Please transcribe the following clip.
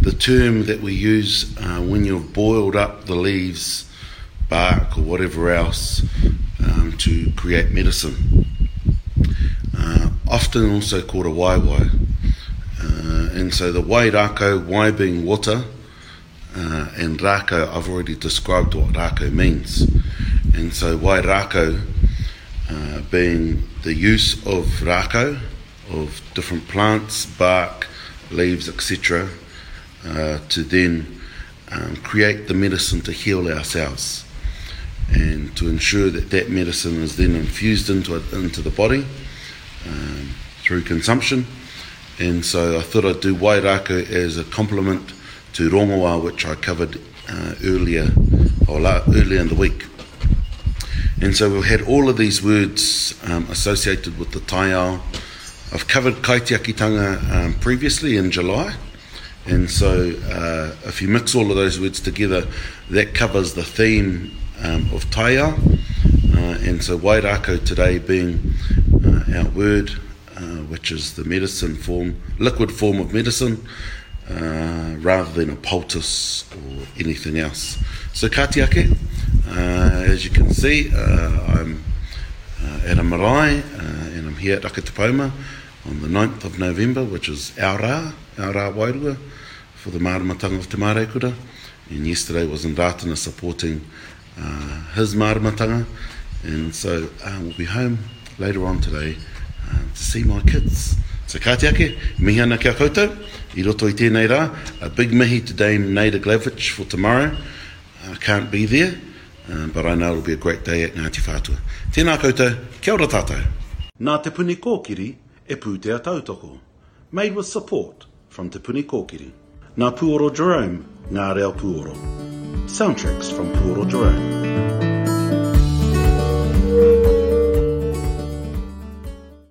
the term that we use uh, when you've boiled up the leaves, bark or whatever else um, to create medicine. Uh, often also called a waiwai. Uh, and so the wairākau, wai being water, uh, and rako i've already described what rako means and so why rako uh, being the use of rako of different plants bark leaves etc uh, to then um, create the medicine to heal ourselves and to ensure that that medicine is then infused into it, into the body um, through consumption and so I thought I'd do Wairaka as a complement uh, to Rongoa, which I covered uh, earlier, or la- earlier in the week. And so we've had all of these words um, associated with the Taiao. I've covered Kaitiakitanga um, previously in July, and so uh, if you mix all of those words together, that covers the theme um, of Taiao. Uh, and so Wairako today being uh, our word, uh, which is the medicine form, liquid form of medicine, uh, rather than a poultice or anything else. So kati ake, uh, as you can see, uh, I'm uh, at a marae uh, and I'm here at Akatapoma on the 9th of November, which is our rā, our rā wairua, for the maramatanga of Te Marekura. And yesterday was in Ratana supporting his māramatanga and so I will be home later on today to see my kids. So kāti ake, mihi ana ki a koutou i roto i tēnei rā, a big mihi to Dame Naida Glavich for tomorrow, I can't be there but I know it'll be a great day at Ngāti Whātua. Tēnā koutou, kia ora tātou! Nā Te Puni Kōkiri e pūtea tautoko. Made with support from Te Puni Kōkiri. Nā Pūoro Jerome ngā reo pūoro. Soundtracks from Pūoro Jerome.